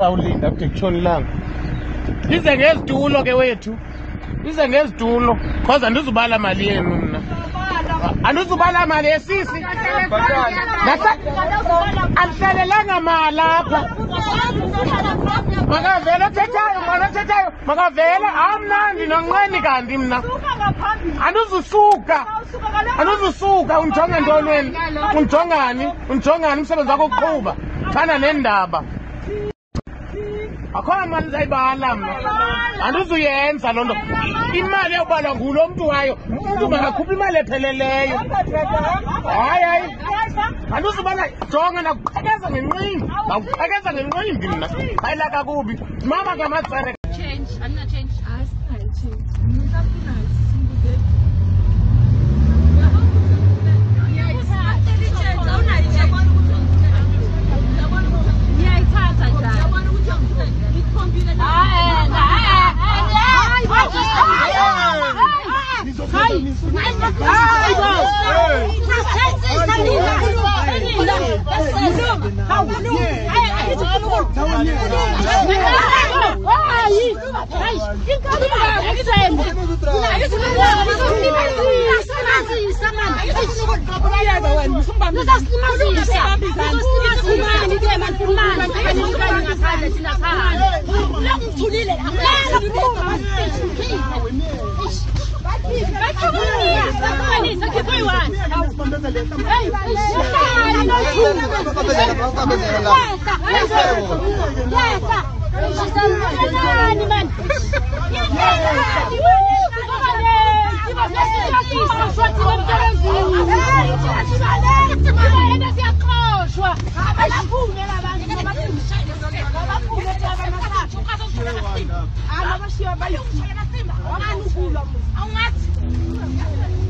awulinda kude kutshona ilanga. Lize ngezitulo ke wethu. Lize ngezitulo. Cause andizubala mali yenu mna. Andizubala mali yesisi. Alihlalelanga mali apha. Makavele othethayo mwana othethayo? Makavele? Amnandi nonqeni kanti mna. Andizusuka. Andizusuka. Undijonge ntolweni undijongani undijongani umsebenzi wakho ukuqhuba fana nendaba akho mali ndizayibala mna andizuyenza loo nto. Imali yawubalwa ngulo mntu wayo. Umntu makakhupha imali epheleleyo. Hayi hayi. Andizubana jonga nakuqhekeza ngenqindi ndawuqhekeza ngenqindi mna. Hayila kakubi. Mama ngamatsere change. I'm Just come here. ngithulile Ana, mas tinha uma balinha. Ana, no pulo, amor. Aonde?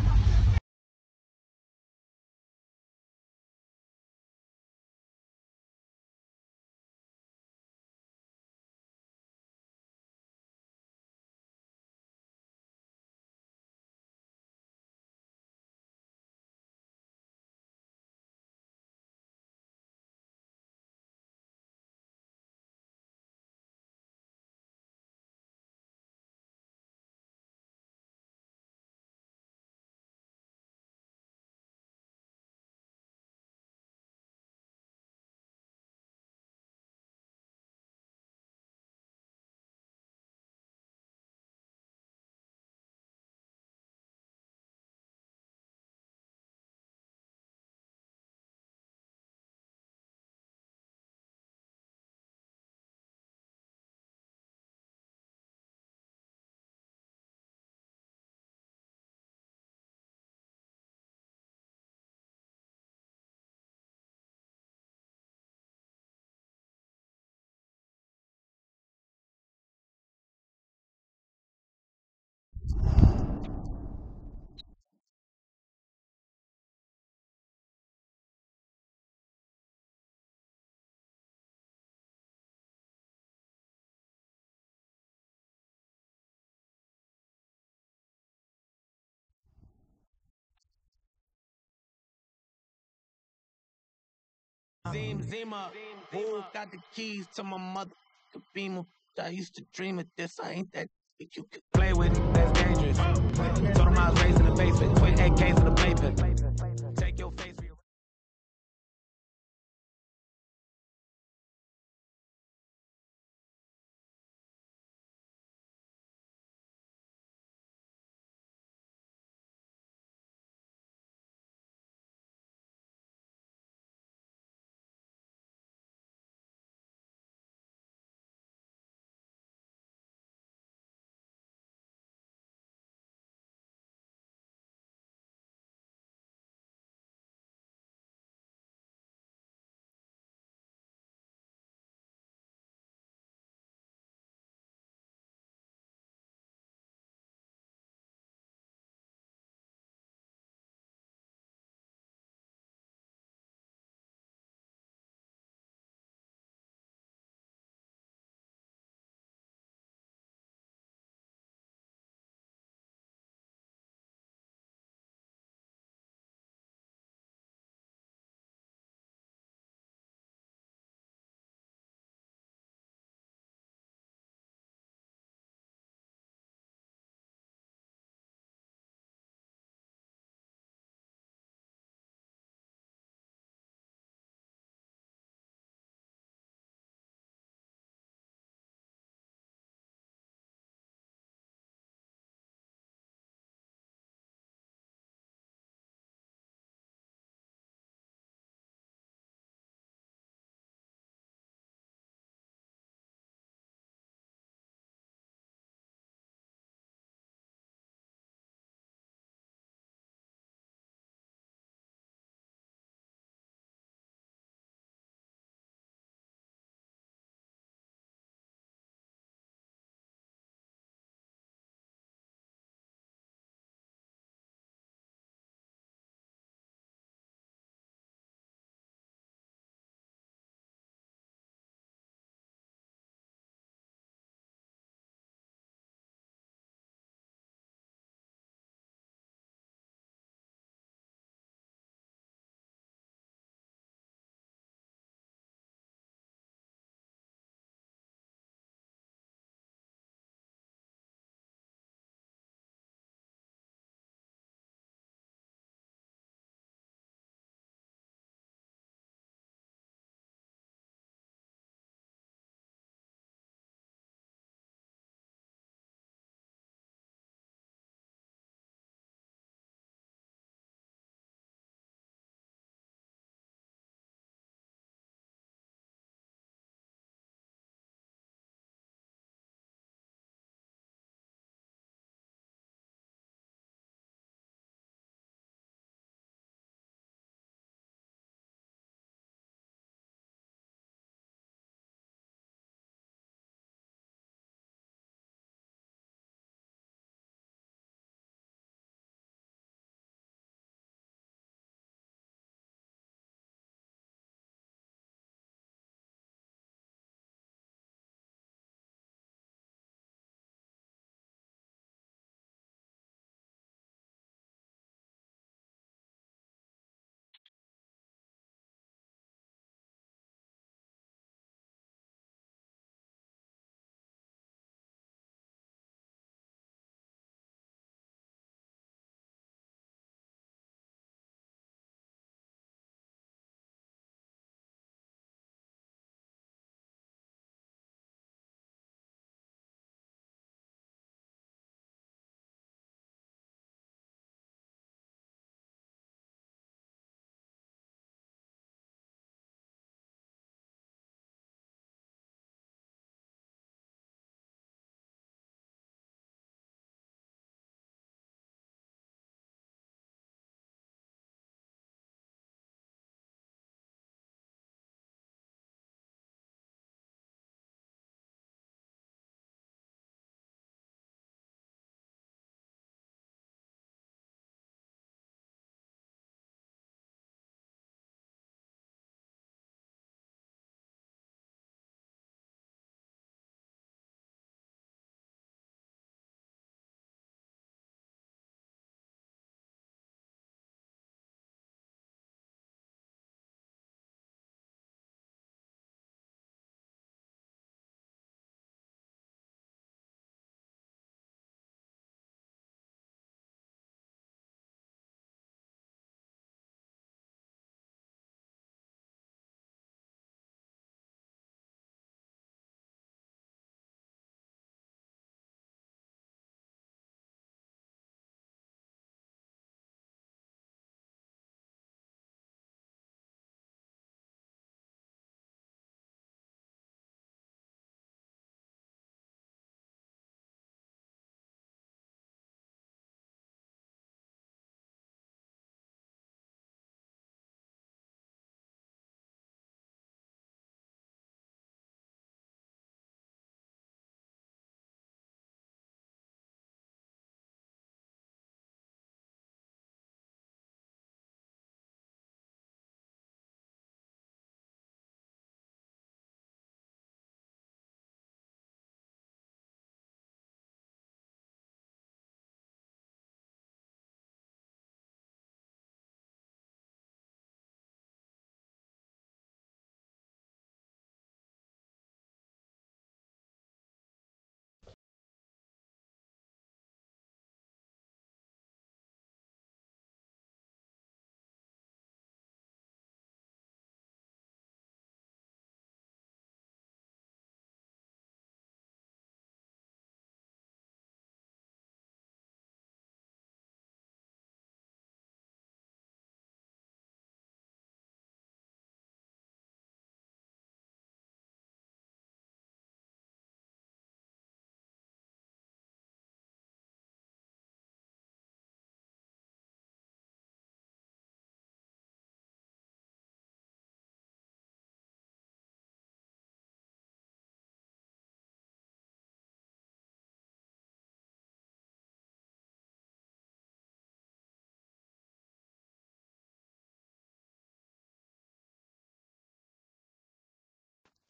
Zim Zima, who got the keys to my mother beamer? I used to dream of this. I ain't that you could play with. That's dangerous. Told him I was raised in the basement with AKs in the playpen.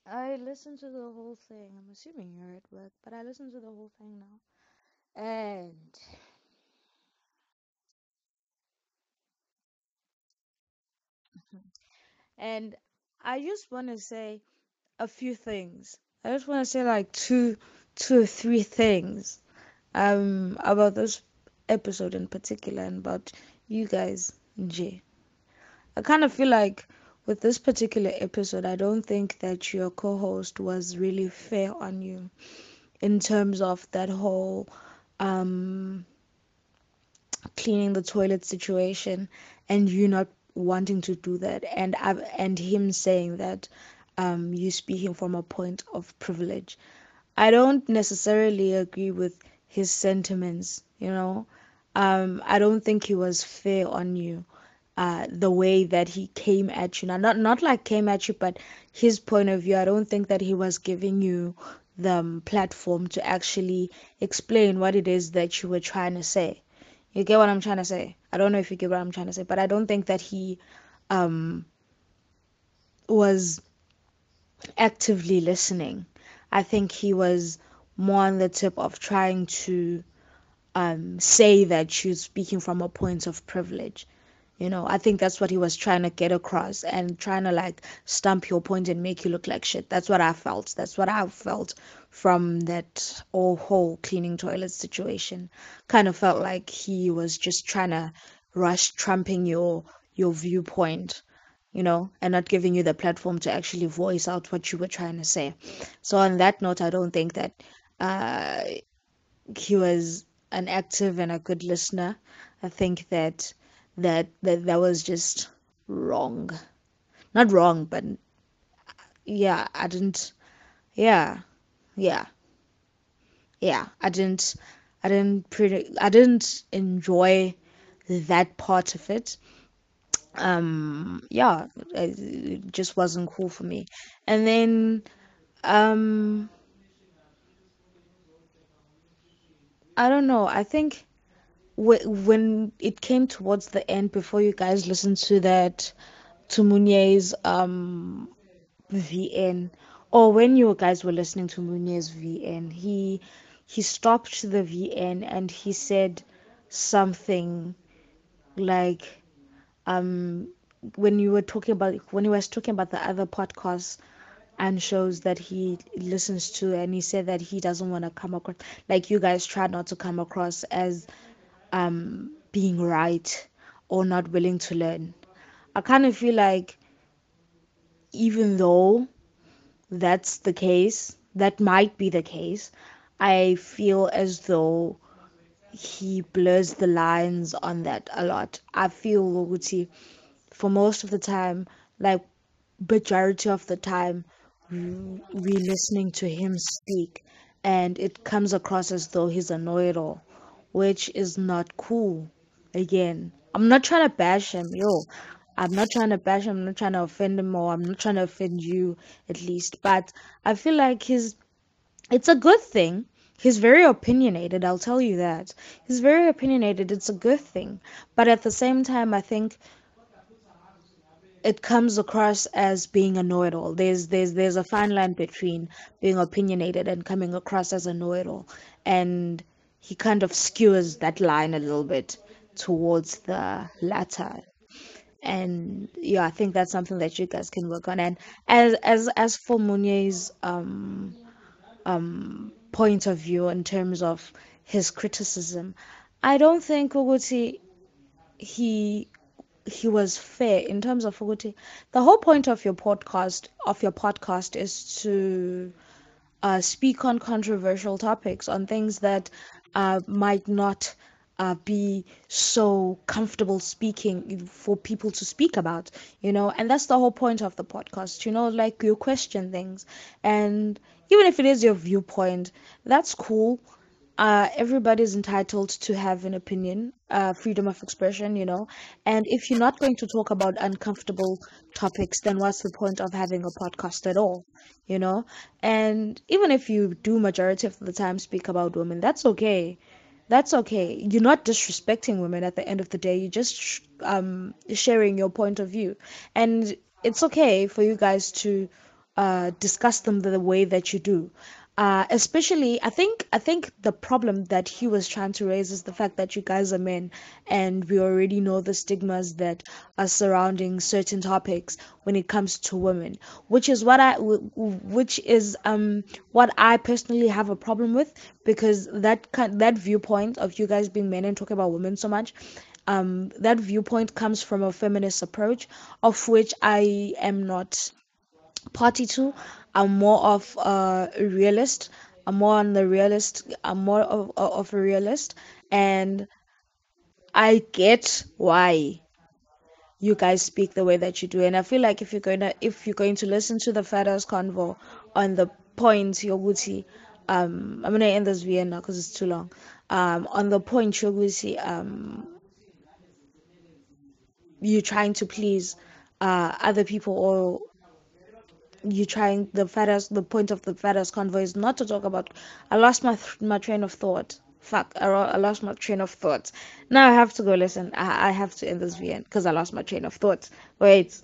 I listened to the whole thing. I'm assuming you're at work, but I listened to the whole thing now. And and I just want to say a few things. I just want to say like two two or three things um about this episode in particular and about you guys, Nje. I kind of feel like with this particular episode, I don't think that your co-host was really fair on you in terms of that whole um cleaning the toilet situation and you not wanting to do that and I, and him saying that um you speaking from a point of privilege. I don't necessarily agree with his sentiments, you know. Um I don't think he was fair on you uh, the way that he came at you. Now, not not like came at you, but his point of view. I don't think that he was giving you the um, platform to actually explain what it is that you were trying to say. You get what I'm trying to say? I don't know if you get what I'm trying to say, but I don't think that he um, was actively listening. I think he was more on the tip of trying to um, say that you're speaking from a point of privilege. You know, I think that's what he was trying to get across and trying to like stump your point and make you look like shit. That's what I felt. That's what I felt from that whole cleaning toilet situation. Kind of felt like he was just trying to rush trumping your your viewpoint, you know, and not giving you the platform to actually voice out what you were trying to say. So on that note, I don't think that uh, he was an active and a good listener. I think that that that that was just wrong. Not wrong, but yeah, I didn't. Yeah, yeah, yeah. I didn't. I didn't pretty. I didn't enjoy that part of it. Um, yeah, it, just wasn't cool for me. And then, um, I don't know. I think when it came towards the end, before you guys listened to that to um VN, or when you guys were listening to Munye's VN, he he stopped the VN and he said something like um when you were talking about when he was talking about the other podcasts and shows that he listens to and he said that he doesn't want to come across like you guys try not to come across as um being right or not willing to learn. I kind of feel like even though that's the case, that might be the case, I feel as though he blurs the lines on that a lot. I feel ukuthi for most of the time, like majority of the time, we listening to him speak, and it comes across as though he's a know-it-all, which is not cool. Again, I'm not trying to bash him, yo. I'm not trying to bash him. I'm not trying to offend him, or I'm not trying to offend you, at least. But I feel like he's it's a good thing. He's very opinionated, I'll tell you that. He's very opinionated. It's a good thing. But at the same time, I think it comes across as being a know-it-all. There's there's there's a fine line between being opinionated and coming across as a know-it-all. And he kind of skewers that line a little bit towards the latter. And yeah, I think that's something that you guys can work on. And as as as for Munye's um um point of view in terms of his criticism, I don't think Uguti he he was fair in terms of Uguti. The whole point of your podcast of your podcast is to uh, speak on controversial topics, on things that uh, might not uh, be so comfortable speaking for people to speak about, you know, and that's the whole point of the podcast, you know, like you question things, and even if it is your viewpoint, that's cool. Uh, everybody's entitled to have an opinion, uh, freedom of expression, you know. And if you're not going to talk about uncomfortable topics, then what's the point of having a podcast at all, you know? And even if you do majority of the time speak about women, that's okay. That's okay. You're not disrespecting women at the end of the day. You're just um, sharing your point of view. And it's okay for you guys to uh, discuss them the way that you do. Uh, especially, I think I think the problem that he was trying to raise is the fact that you guys are men, and we already know the stigmas that are surrounding certain topics when it comes to women, which is what I, which is um what I personally have a problem with because that that viewpoint of you guys being men and talking about women so much um, that viewpoint comes from a feminist approach, of which I am not party to. I'm more of a realist. I'm more on the realist. I'm more of, of a realist, and I get why you guys speak the way that you do. And I feel like if you're to if you're going to listen to the Phat Ass convo on the point Yoguti, um, I'm gonna end this video now because it's too long. Um, on the point Yoguti, um, you're trying to please uh other people or you trying the Phat Ass the point of the Phat Ass convo is not to talk about. I lost my th- my train of thought. Fuck, I, lost my train of thought. Now I have to go listen. I, I have to end this vn because I lost my train of thought. Wait.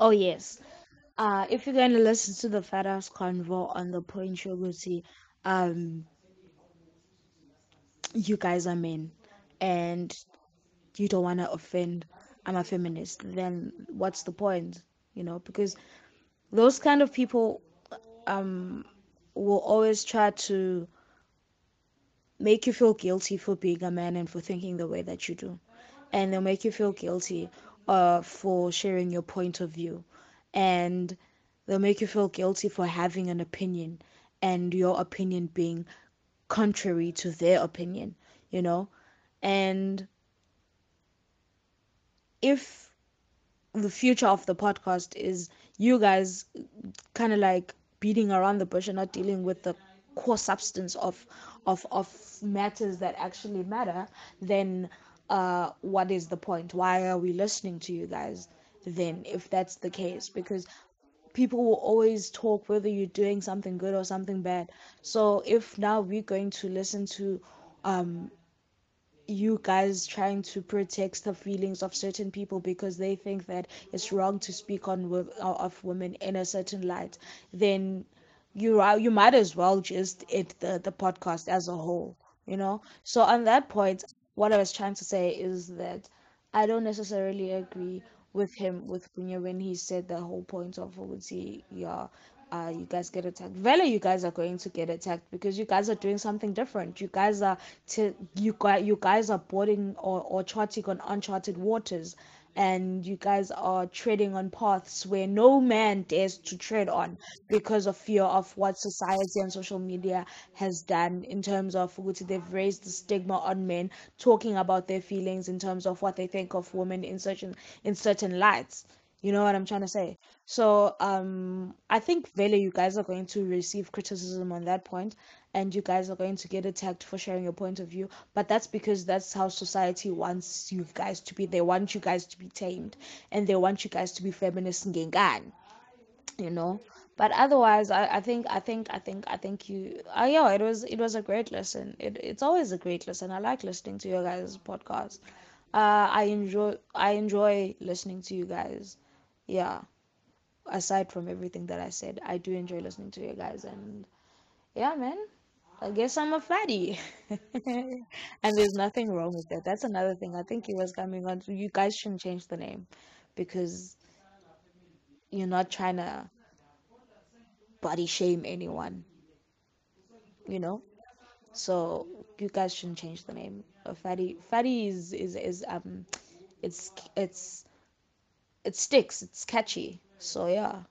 Oh yes. Uh, if you're going to listen to the Phat Ass convo on the point Shoguti, um, you guys are men, and you don't want to offend. I'm a feminist. Then what's the point? You know, because those kind of people um will always try to make you feel guilty for being a man and for thinking the way that you do. And they'll make you feel guilty uh for sharing your point of view. And they'll make you feel guilty for having an opinion and your opinion being contrary to their opinion, you know? And if the future of the podcast is you guys kind of like beating around the bush and not dealing with the core substance of of of matters that actually matter then uh what is the point why are we listening to you guys then if that's the case because people will always talk whether you're doing something good or something bad so if now we're going to listen to um you guys trying to protect the feelings of certain people because they think that it's wrong to speak on uh, of women in a certain light, then you are you might as well just end the the podcast as a whole, you know. So on that point, what I was trying to say is that I don't necessarily agree with him with Punya when he said the whole point of Uguti, yeah, uh, you guys get attacked. Vela, you guys are going to get attacked because you guys are doing something different. You guys are you guys you guys are boarding or, or charting on uncharted waters and you guys are treading on paths where no man dares to tread on because of fear of what society and social media has done in terms of they've raised the stigma on men talking about their feelings in terms of what they think of women in certain in certain lights you know what I'm trying to say? So, um, I think Vele, you guys are going to receive criticism on that point, and you guys are going to get attacked for sharing your point of view. But that's because that's how society wants you guys to be. They want you guys to be tamed, and they want you guys to be feminist ngengan, you know. But otherwise, I, I think, I think, I think, I think you, uh, yeah, it was, it was a great lesson. It, it's always a great lesson. I like listening to your guys' podcast. Uh, I enjoy, I enjoy listening to you guys. Yeah aside from everything that I said, I do enjoy listening to you guys, and yeah, man, I guess I'm a fatty, and there's nothing wrong with that. That's another thing. I think it was coming on. You guys shouldn't change the name because you're not trying to body shame anyone, you know. So you guys shouldn't change the name. A fatty, fatty is is is um, it's it's it sticks. It's catchy. So yeah.